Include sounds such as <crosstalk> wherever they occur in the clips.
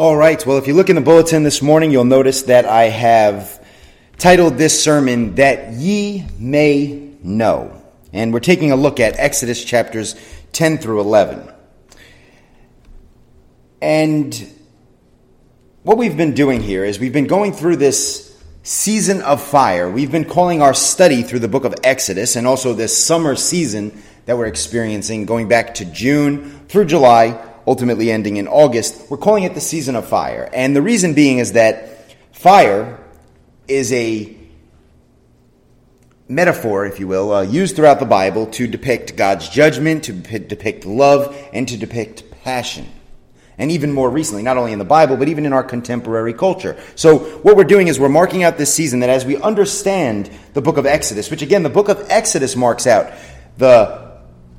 All right, well, if you look in the bulletin this morning, you'll notice that I have titled this sermon, That Ye May Know. And we're taking a look at Exodus chapters 10 through 11. And what we've been doing here is we've been going through this season of fire. We've been calling our study through the book of Exodus and also this summer season that we're experiencing going back to June through July ultimately ending in August. We're calling it the season of fire. And the reason being is that fire is a metaphor, if you will, uh, used throughout the Bible to depict God's judgment, to depict love, and to depict passion. And even more recently, not only in the Bible, but even in our contemporary culture. So, what we're doing is we're marking out this season that as we understand the book of Exodus, which again, the book of Exodus marks out the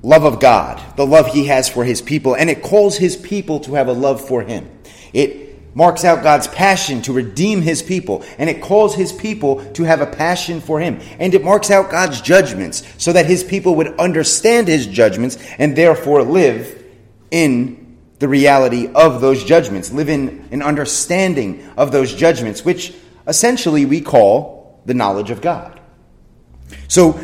love of God, the love he has for his people, and it calls his people to have a love for him. It marks out God's passion to redeem his people, and it calls his people to have a passion for him. And it marks out God's judgments so that his people would understand his judgments and therefore live in the reality of those judgments, live in an understanding of those judgments, which essentially we call the knowledge of God. So,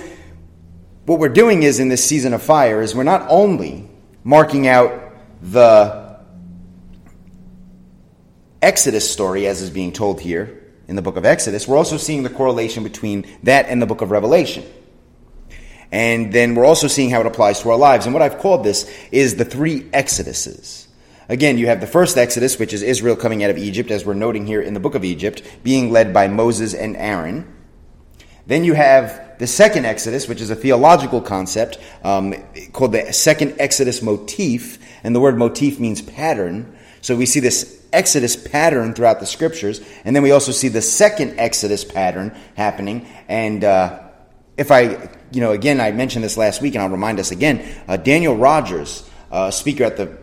what we're doing is in this season of fire is we're not only marking out the Exodus story as is being told here in the book of Exodus, we're also seeing the correlation between that and the book of Revelation. And then we're also seeing how it applies to our lives. And what I've called this is the three Exoduses. Again, you have the first Exodus, which is Israel coming out of Egypt, as we're noting here in the book of Egypt, being led by Moses and Aaron. Then you have the second Exodus, which is a theological concept um, called the second Exodus motif, and the word motif means pattern. So we see this Exodus pattern throughout the scriptures, and then we also see the second Exodus pattern happening. And uh, if I, you know, again, I mentioned this last week, and I'll remind us again. Uh, Daniel Rogers, uh, speaker at the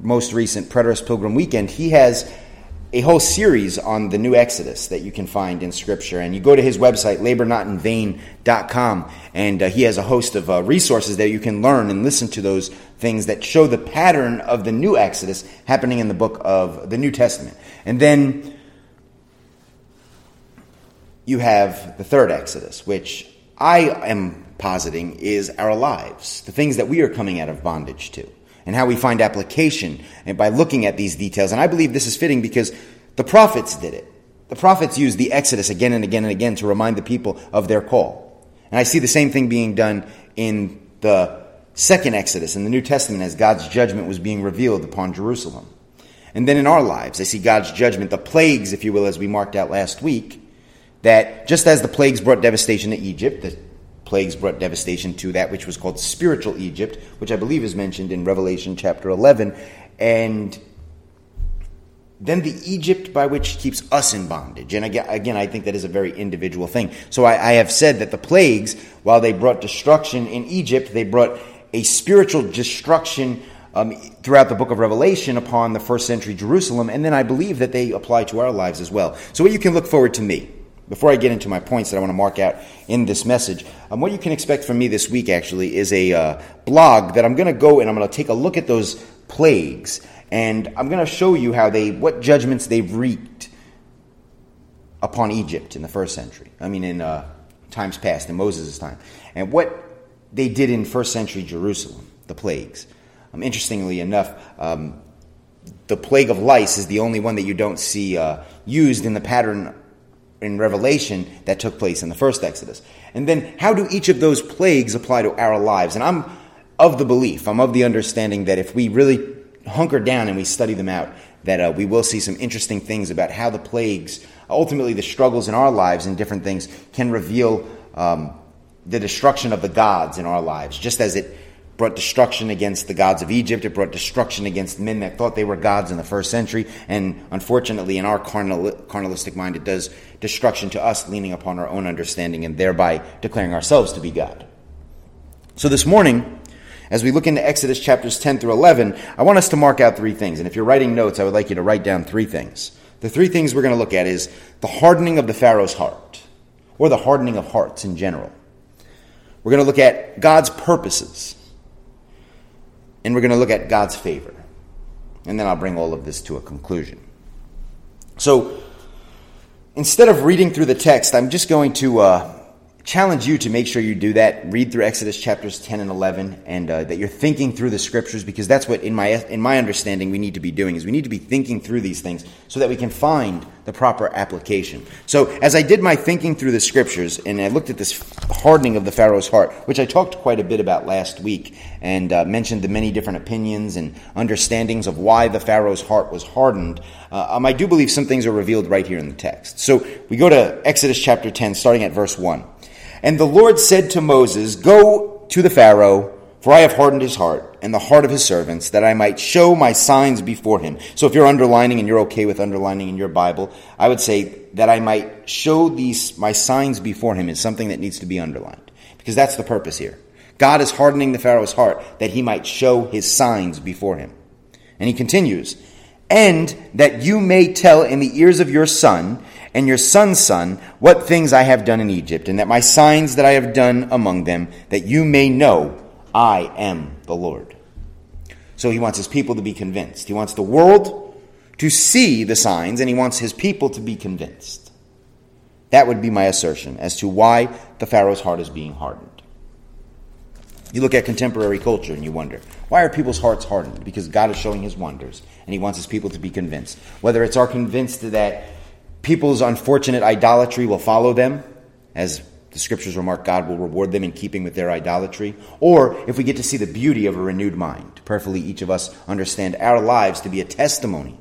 most recent Preterist Pilgrim Weekend, he has a whole series on the new Exodus that you can find in Scripture. And you go to his website, labornotinvain.com, and uh, he has a host of uh, resources that you can learn and listen to those things that show the pattern of the new Exodus happening in the book of the New Testament. And then you have the third Exodus, which I am positing is our lives, the things that we are coming out of bondage to and how we find application and by looking at these details. And I believe this is fitting because the prophets did it. The prophets used the Exodus again and again and again to remind the people of their call. And I see the same thing being done in the second Exodus in the New Testament as God's judgment was being revealed upon Jerusalem. And then in our lives, I see God's judgment, the plagues, if you will, as we marked out last week, that just as the plagues brought devastation to Egypt, the plagues brought devastation to that which was called spiritual Egypt, which I believe is mentioned in Revelation chapter 11. And then the Egypt by which keeps us in bondage. And again, I think that is a very individual thing. So I, I have said that the plagues, while they brought destruction in Egypt, they brought a spiritual destruction um, throughout the book of Revelation upon the first century Jerusalem. And then I believe that they apply to our lives as well. So what you can look forward to me before I get into my points that I want to mark out in this message, um, what you can expect from me this week actually is a uh, blog that I'm going to go and I'm going to take a look at those plagues and I'm going to show you how they, what judgments they've wreaked upon Egypt in the first century. I mean, in uh, times past, in Moses' time, and what they did in first century Jerusalem, the plagues. Um, interestingly enough, um, the plague of lice is the only one that you don't see uh, used in the pattern in Revelation that took place in the first Exodus. And then how do each of those plagues apply to our lives? And I'm of the belief, I'm of the understanding that if we really hunker down and we study them out, that uh, we will see some interesting things about how the plagues, ultimately the struggles in our lives and different things, can reveal um, the destruction of the gods in our lives, just as it brought destruction against the gods of Egypt. It brought destruction against men that thought they were gods in the first century. And unfortunately, in our carnal, carnalistic mind, it does destruction to us, leaning upon our own understanding and thereby declaring ourselves to be God. So this morning, as we look into Exodus chapters 10 through 11, I want us to mark out three things. And if you're writing notes, I would like you to write down three things. The three things we're going to look at is the hardening of the Pharaoh's heart, or the hardening of hearts in general. We're going to look at God's purposes and we're going to look at God's favor. And then I'll bring all of this to a conclusion. So instead of reading through the text, I'm just going to uh, challenge you to make sure you do that. Read through Exodus chapters 10 and 11 and uh, that you're thinking through the scriptures because that's what in my in my understanding we need to be doing is we need to be thinking through these things so that we can find the proper application. So as I did my thinking through the scriptures and I looked at this hardening of the Pharaoh's heart, which I talked quite a bit about last week and uh, mentioned the many different opinions and understandings of why the Pharaoh's heart was hardened, uh, um, I do believe some things are revealed right here in the text. So we go to Exodus chapter 10 starting at verse 1. And the Lord said to Moses, Go to the Pharaoh, for I have hardened his heart and the heart of his servants, that I might show my signs before him. So if you're underlining and you're okay with underlining in your Bible, I would say that I might show these my signs before him is something that needs to be underlined. Because that's the purpose here. God is hardening the Pharaoh's heart that he might show his signs before him. And he continues, and that you may tell in the ears of your son and your son's son what things I have done in Egypt, and that my signs that I have done among them, that you may know I am the Lord. So he wants his people to be convinced. He wants the world to see the signs, and he wants his people to be convinced. That would be my assertion as to why the Pharaoh's heart is being hardened. You look at contemporary culture and you wonder, why are people's hearts hardened? Because God is showing his wonders, and he wants his people to be convinced. Whether it's our convinced that people's unfortunate idolatry will follow them, as the scriptures remark God will reward them in keeping with their idolatry, or if we get to see the beauty of a renewed mind. Prayerfully, each of us understand our lives to be a testimony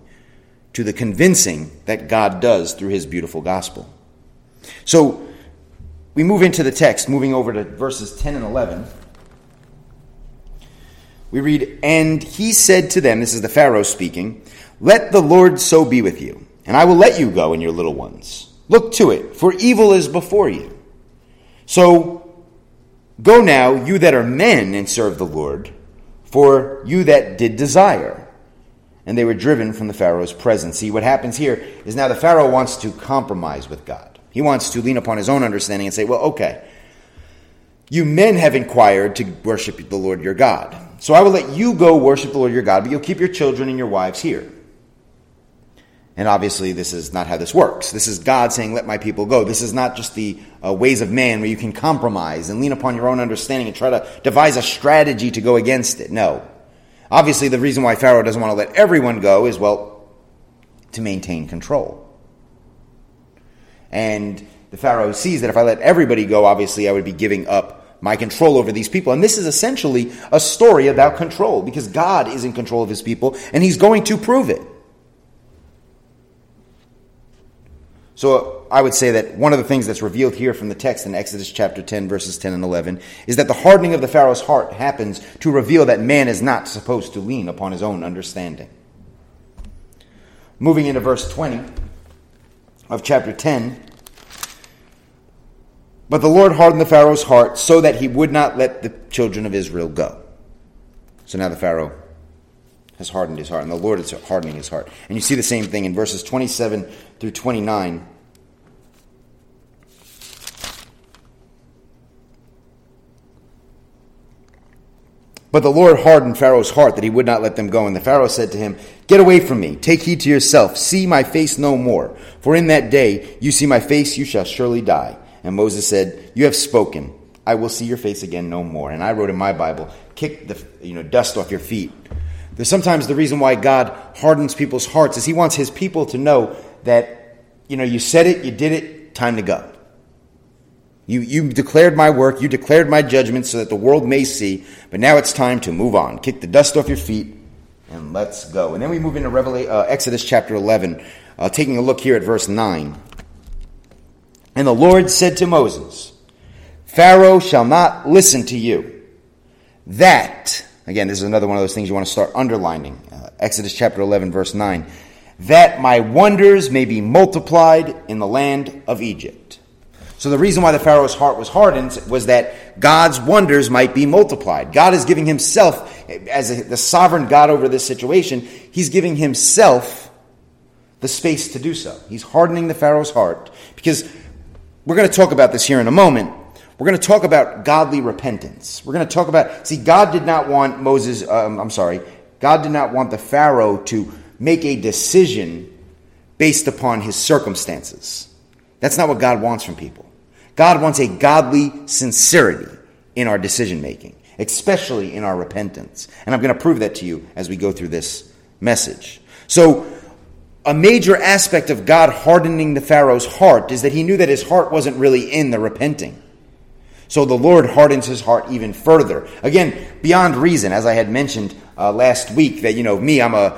to the convincing that God does through his beautiful gospel. So, we move into the text, moving over to verses 10 and 11. We read, And he said to them, this is the Pharaoh speaking, Let the Lord so be with you and I will let you go and your little ones. Look to it, for evil is before you. So go now, you that are men, and serve the Lord, for you that did desire. And they were driven from the Pharaoh's presence. See, what happens here is now the Pharaoh wants to compromise with God. He wants to lean upon his own understanding and say, well, okay, you men have inquired to worship the Lord your God. So I will let you go worship the Lord your God, but you'll keep your children and your wives here. And obviously, this is not how this works. This is God saying, Let my people go. This is not just the uh, ways of man where you can compromise and lean upon your own understanding and try to devise a strategy to go against it. No. Obviously, the reason why Pharaoh doesn't want to let everyone go is, well, to maintain control. And the Pharaoh sees that if I let everybody go, obviously, I would be giving up my control over these people. And this is essentially a story about control because God is in control of his people and he's going to prove it. So I would say that one of the things that's revealed here from the text in Exodus chapter 10, verses 10 and 11, is that the hardening of the Pharaoh's heart happens to reveal that man is not supposed to lean upon his own understanding. Moving into verse 20 of chapter 10. But the Lord hardened the Pharaoh's heart so that he would not let the children of Israel go. So now the Pharaoh has hardened his heart, and the Lord is hardening his heart. And you see the same thing in verses 27 through 29. But the Lord hardened Pharaoh's heart that he would not let them go. And the Pharaoh said to him, Get away from me, take heed to yourself, see my face no more. For in that day you see my face, you shall surely die. And Moses said, You have spoken. I will see your face again no more. And I wrote in my Bible, Kick the you know, dust off your feet there's sometimes the reason why God hardens people's hearts is He wants His people to know that, you know, you said it, you did it, time to go. You, you declared my work, you declared my judgment so that the world may see, but now it's time to move on. Kick the dust off your feet and let's go. And then we move into Revelation, uh, Exodus chapter 11, uh, taking a look here at verse 9. And the Lord said to Moses, Pharaoh shall not listen to you. That Again, this is another one of those things you want to start underlining. Uh, Exodus chapter 11, verse 9. That my wonders may be multiplied in the land of Egypt. So the reason why the Pharaoh's heart was hardened was that God's wonders might be multiplied. God is giving himself, as the sovereign God over this situation, he's giving himself the space to do so. He's hardening the Pharaoh's heart because we're going to talk about this here in a moment. We're going to talk about godly repentance. We're going to talk about, see, God did not want Moses, um, I'm sorry, God did not want the Pharaoh to make a decision based upon his circumstances. That's not what God wants from people. God wants a godly sincerity in our decision making, especially in our repentance. And I'm going to prove that to you as we go through this message. So, a major aspect of God hardening the Pharaoh's heart is that he knew that his heart wasn't really in the repenting. So the Lord hardens his heart even further. Again, beyond reason, as I had mentioned uh, last week, that, you know, me, I'm a,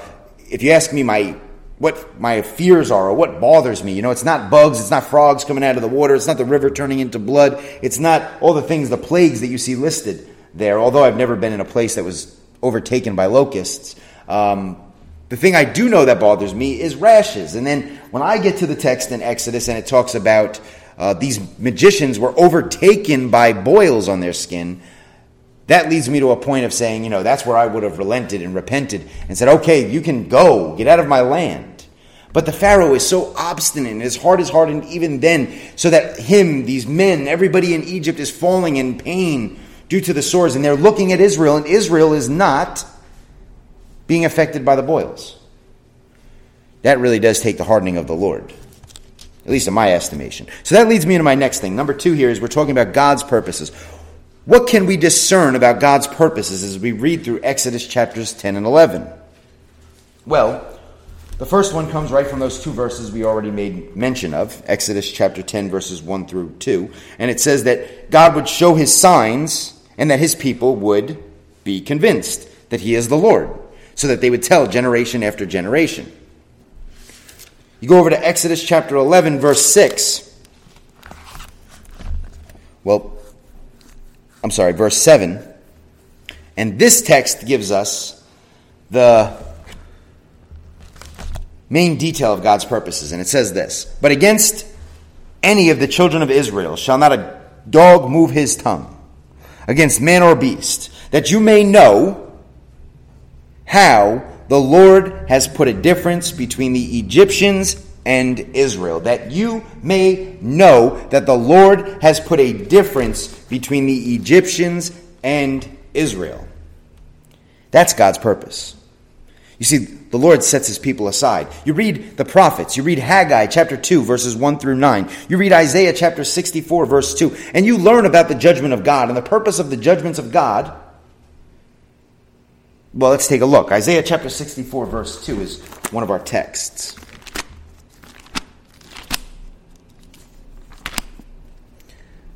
if you ask me my, what my fears are or what bothers me, you know, it's not bugs, it's not frogs coming out of the water, it's not the river turning into blood, it's not all the things, the plagues that you see listed there, although I've never been in a place that was overtaken by locusts. Um, the thing I do know that bothers me is rashes. And then when I get to the text in Exodus and it talks about uh, these magicians were overtaken by boils on their skin, that leads me to a point of saying, you know, that's where I would have relented and repented and said, okay, you can go, get out of my land. But the Pharaoh is so obstinate, his heart is hardened even then, so that him, these men, everybody in Egypt is falling in pain due to the sores, and they're looking at Israel, and Israel is not being affected by the boils. That really does take the hardening of the Lord, at least in my estimation. So that leads me into my next thing. Number two here is we're talking about God's purposes. What can we discern about God's purposes as we read through Exodus chapters 10 and 11? Well, the first one comes right from those two verses we already made mention of, Exodus chapter 10, verses 1 through 2. And it says that God would show his signs and that his people would be convinced that he is the Lord so that they would tell generation after generation. You go over to Exodus chapter 11, verse 6. Well, I'm sorry, verse 7. And this text gives us the main detail of God's purposes. And it says this But against any of the children of Israel shall not a dog move his tongue, against man or beast, that you may know how the Lord has put a difference between the Egyptians and Israel, that you may know that the Lord has put a difference between the Egyptians and Israel. That's God's purpose. You see, the Lord sets his people aside. You read the prophets, you read Haggai chapter 2, verses 1 through 9, you read Isaiah chapter 64, verse 2, and you learn about the judgment of God and the purpose of the judgments of God well, let's take a look. Isaiah chapter 64, verse 2 is one of our texts.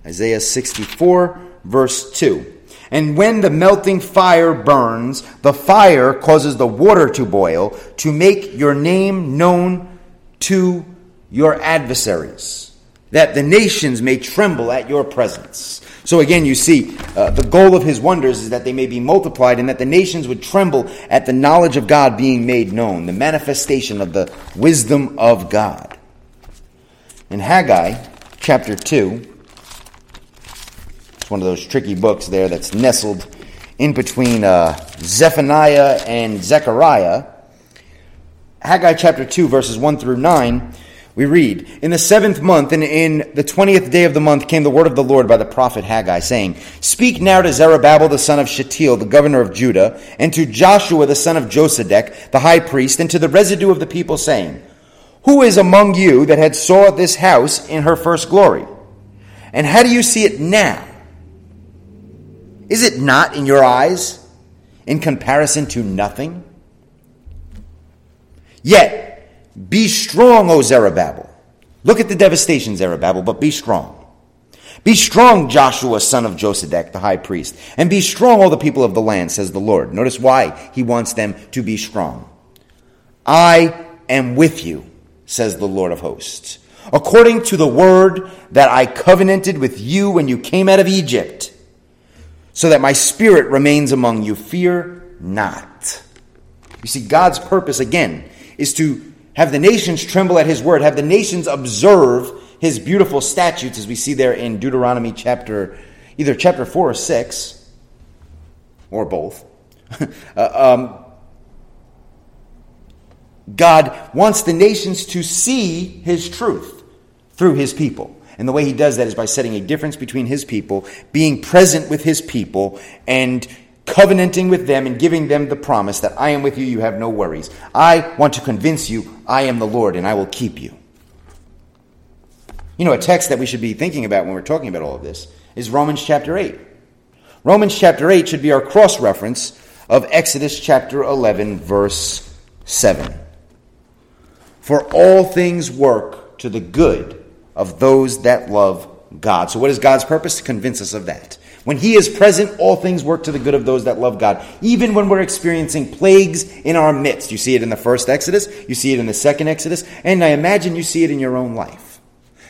Isaiah 64, verse 2. And when the melting fire burns, the fire causes the water to boil, to make your name known to your adversaries, that the nations may tremble at your presence. So again, you see, uh, the goal of his wonders is that they may be multiplied and that the nations would tremble at the knowledge of God being made known, the manifestation of the wisdom of God. In Haggai chapter 2, it's one of those tricky books there that's nestled in between uh, Zephaniah and Zechariah. Haggai chapter 2, verses 1 through 9 we read, In the seventh month and in the twentieth day of the month came the word of the Lord by the prophet Haggai, saying, Speak now to Zerubbabel the son of Shealtiel, the governor of Judah, and to Joshua the son of Josedech, the high priest, and to the residue of the people, saying, Who is among you that had saw this house in her first glory? And how do you see it now? Is it not in your eyes in comparison to nothing? Yet, be strong, O Zerubbabel. Look at the devastation, Zerubbabel, but be strong. Be strong, Joshua, son of Josedech, the high priest, and be strong, all the people of the land, says the Lord. Notice why he wants them to be strong. I am with you, says the Lord of hosts, according to the word that I covenanted with you when you came out of Egypt, so that my spirit remains among you. Fear not. You see, God's purpose, again, is to have the nations tremble at his word. Have the nations observe his beautiful statutes, as we see there in Deuteronomy chapter, either chapter 4 or 6, or both. <laughs> uh, um, God wants the nations to see his truth through his people. And the way he does that is by setting a difference between his people, being present with his people, and covenanting with them and giving them the promise that I am with you, you have no worries. I want to convince you I am the Lord and I will keep you. You know, a text that we should be thinking about when we're talking about all of this is Romans chapter 8. Romans chapter 8 should be our cross reference of Exodus chapter 11, verse 7. For all things work to the good of those that love God. So, what is God's purpose? To convince us of that. When He is present, all things work to the good of those that love God. Even when we're experiencing plagues in our midst. You see it in the first Exodus, you see it in the second Exodus, and I imagine you see it in your own life.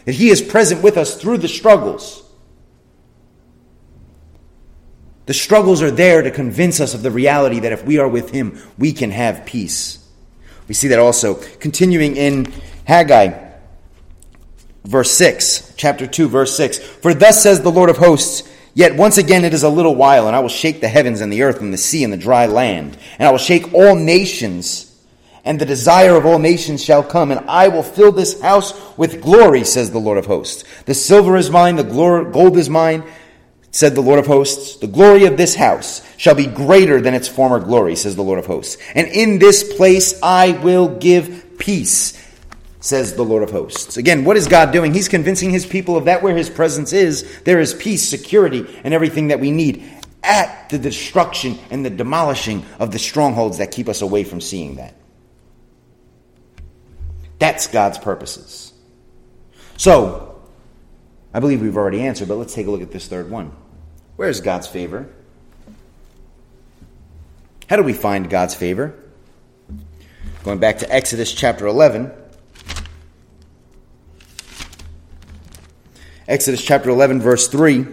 That He is present with us through the struggles. The struggles are there to convince us of the reality that if we are with Him, we can have peace. We see that also continuing in Haggai, verse 6, chapter 2, verse 6. For thus says the Lord of hosts, Yet once again it is a little while, and I will shake the heavens and the earth and the sea and the dry land, and I will shake all nations, and the desire of all nations shall come, and I will fill this house with glory, says the Lord of hosts. The silver is mine, the gold is mine, said the Lord of hosts. The glory of this house shall be greater than its former glory, says the Lord of hosts. And in this place I will give peace says the Lord of hosts. Again, what is God doing? He's convincing his people of that where his presence is, there is peace, security, and everything that we need at the destruction and the demolishing of the strongholds that keep us away from seeing that. That's God's purposes. So, I believe we've already answered, but let's take a look at this third one. Where's God's favor? How do we find God's favor? Going back to Exodus chapter 11, Exodus chapter 11, verse 3.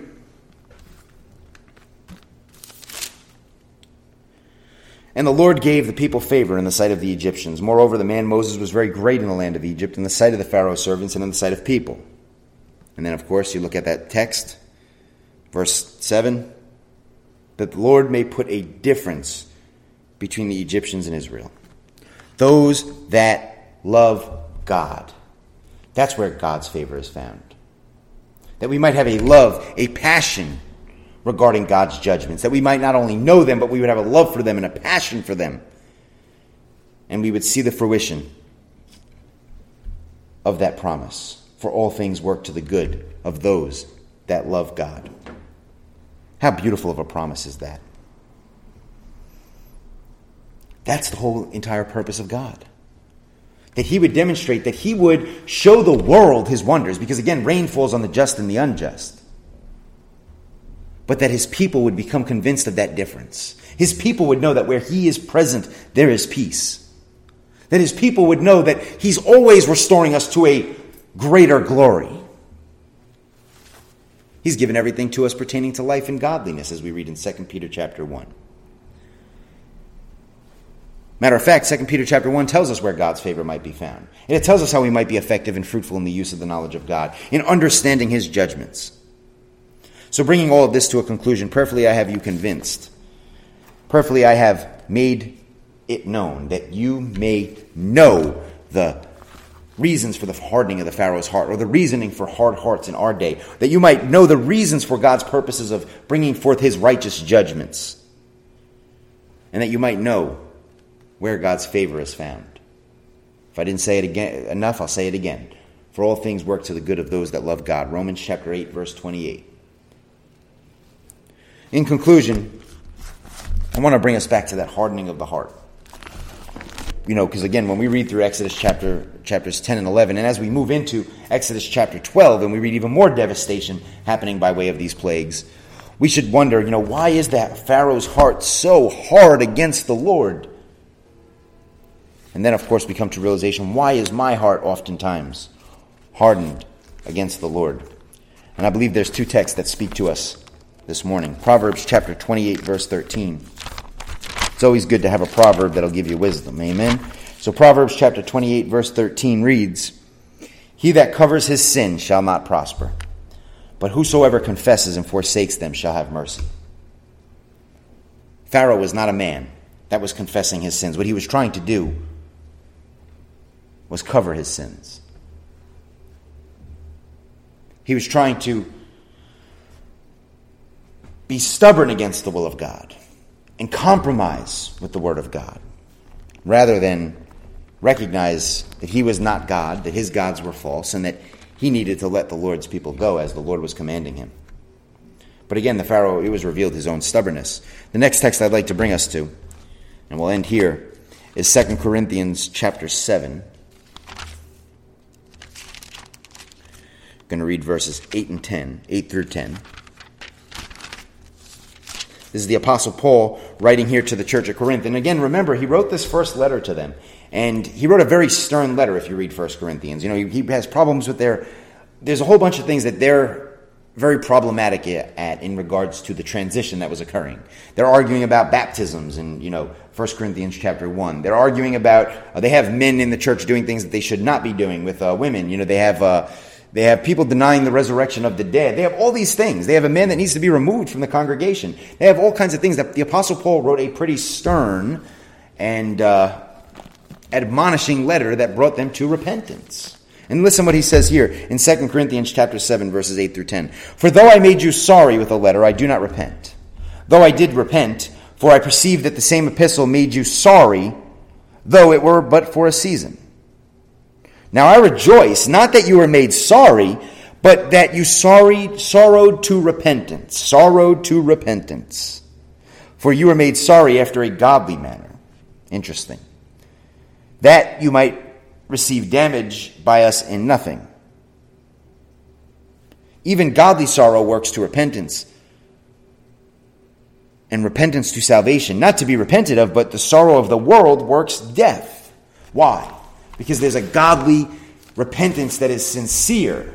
And the Lord gave the people favor in the sight of the Egyptians. Moreover, the man Moses was very great in the land of Egypt, in the sight of the Pharaoh's servants, and in the sight of people. And then, of course, you look at that text, verse 7 that the Lord may put a difference between the Egyptians and Israel. Those that love God. That's where God's favor is found that we might have a love, a passion regarding God's judgments, that we might not only know them, but we would have a love for them and a passion for them. And we would see the fruition of that promise. For all things work to the good of those that love God. How beautiful of a promise is that? That's the whole entire purpose of God that he would demonstrate, that he would show the world his wonders, because again, rain falls on the just and the unjust. But that his people would become convinced of that difference. His people would know that where he is present, there is peace. That his people would know that he's always restoring us to a greater glory. He's given everything to us pertaining to life and godliness, as we read in 2 Peter chapter 1. Matter of fact, 2 Peter chapter 1 tells us where God's favor might be found. And it tells us how we might be effective and fruitful in the use of the knowledge of God, in understanding his judgments. So, bringing all of this to a conclusion, prayerfully I have you convinced. Prayerfully I have made it known that you may know the reasons for the hardening of the Pharaoh's heart, or the reasoning for hard hearts in our day, that you might know the reasons for God's purposes of bringing forth his righteous judgments, and that you might know where God's favor is found. If I didn't say it again enough, I'll say it again. For all things work to the good of those that love God. Romans chapter 8 verse 28. In conclusion, I want to bring us back to that hardening of the heart. You know, because again, when we read through Exodus chapter chapters 10 and 11, and as we move into Exodus chapter 12, and we read even more devastation happening by way of these plagues, we should wonder, you know, why is that Pharaoh's heart so hard against the Lord? And then, of course, we come to realization why is my heart oftentimes hardened against the Lord? And I believe there's two texts that speak to us this morning Proverbs chapter 28, verse 13. It's always good to have a proverb that'll give you wisdom. Amen. So, Proverbs chapter 28, verse 13 reads He that covers his sin shall not prosper, but whosoever confesses and forsakes them shall have mercy. Pharaoh was not a man that was confessing his sins. What he was trying to do was cover his sins. He was trying to be stubborn against the will of God. and compromise with the Word of God rather than recognize that he was not God, that his gods were false, and that he needed to let the Lord's people go as the Lord was commanding him. But again, the Pharaoh, it was revealed his own stubbornness. The next text I'd like to bring us to, and we'll end here, is 2 Corinthians chapter 7. Going to read verses 8 and 10, 8 through 10. This is the Apostle Paul writing here to the church at Corinth. And again, remember, he wrote this first letter to them. And he wrote a very stern letter if you read 1 Corinthians. You know, he, has problems with their. There's a whole bunch of things that they're very problematic at in regards to the transition that was occurring. They're arguing about baptisms in, you know, 1 Corinthians chapter 1. They're arguing about, uh, they have men in the church doing things that they should not be doing with uh, women. You know, they have. Uh, they have people denying the resurrection of the dead. They have all these things. They have a man that needs to be removed from the congregation. They have all kinds of things that the Apostle Paul wrote a pretty stern and uh, admonishing letter that brought them to repentance. And listen what he says here in 2 Corinthians chapter 7 verses 8 through 10. For though I made you sorry with a letter, I do not repent. Though I did repent, for I perceive that the same epistle made you sorry, though it were but for a season. Now I rejoice, not that you were made sorry, but that you sorry, sorrowed to repentance, sorrowed to repentance. For you were made sorry after a godly manner. Interesting. That you might receive damage by us in nothing. Even godly sorrow works to repentance, and repentance to salvation, not to be repented of, but the sorrow of the world works death. Why? Because there's a godly repentance that is sincere.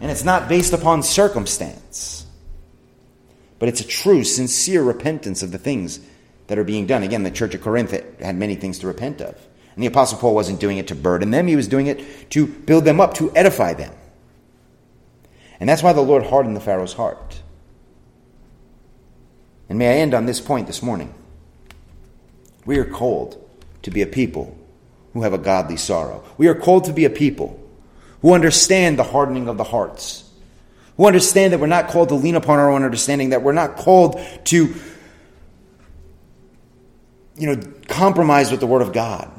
And it's not based upon circumstance, but it's a true, sincere repentance of the things that are being done. Again, the church of Corinth had many things to repent of. And the Apostle Paul wasn't doing it to burden them, he was doing it to build them up, to edify them. And that's why the Lord hardened the Pharaoh's heart. And may I end on this point this morning. We are cold to be a people who have a godly sorrow. We are called to be a people who understand the hardening of the hearts, who understand that we're not called to lean upon our own understanding, that we're not called to, you know, compromise with the Word of God.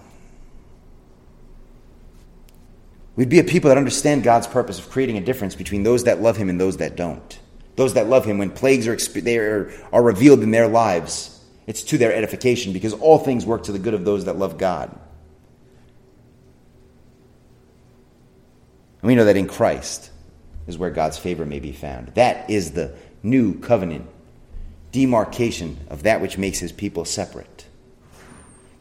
We'd be a people that understand God's purpose of creating a difference between those that love Him and those that don't. Those that love Him, when plagues are, they are, are revealed in their lives, it's to their edification because all things work to the good of those that love God. And we know that in Christ is where God's favor may be found. That is the new covenant demarcation of that which makes his people separate.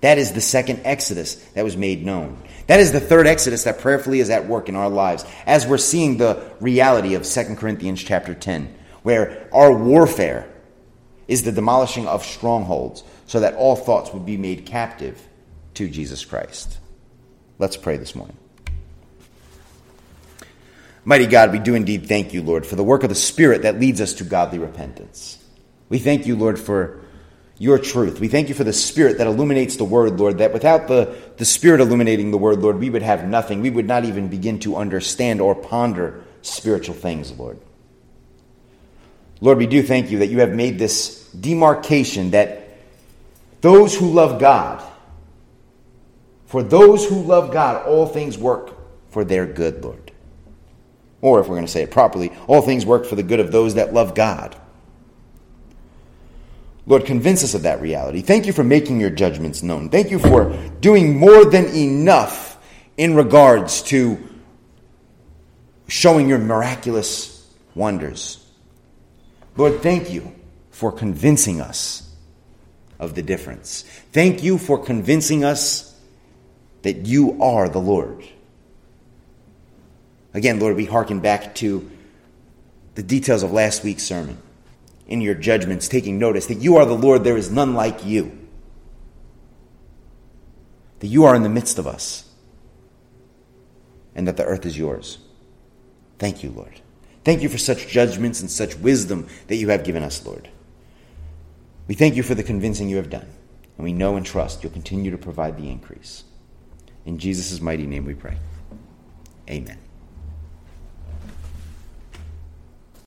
That is the second Exodus that was made known. That is the third Exodus that prayerfully is at work in our lives as we're seeing the reality of 2 Corinthians chapter 10, where our warfare is the demolishing of strongholds so that all thoughts would be made captive to Jesus Christ. Let's pray this morning. Mighty God, we do indeed thank you, Lord, for the work of the Spirit that leads us to godly repentance. We thank you, Lord, for your truth. We thank you for the Spirit that illuminates the Word, Lord, that without the, the Spirit illuminating the Word, Lord, we would have nothing. We would not even begin to understand or ponder spiritual things, Lord. Lord, we do thank you that you have made this demarcation that those who love God, for those who love God, all things work for their good, Lord. Or if we're going to say it properly, all things work for the good of those that love God. Lord, convince us of that reality. Thank you for making your judgments known. Thank you for doing more than enough in regards to showing your miraculous wonders. Lord, thank you for convincing us of the difference. Thank you for convincing us that you are the Lord. Again, Lord, we hearken back to the details of last week's sermon. In your judgments, taking notice that you are the Lord, there is none like you. That you are in the midst of us. And that the earth is yours. Thank you, Lord. Thank you for such judgments and such wisdom that you have given us, Lord. We thank you for the convincing you have done, and we know and trust you'll continue to provide the increase. In Jesus' mighty name we pray. Amen.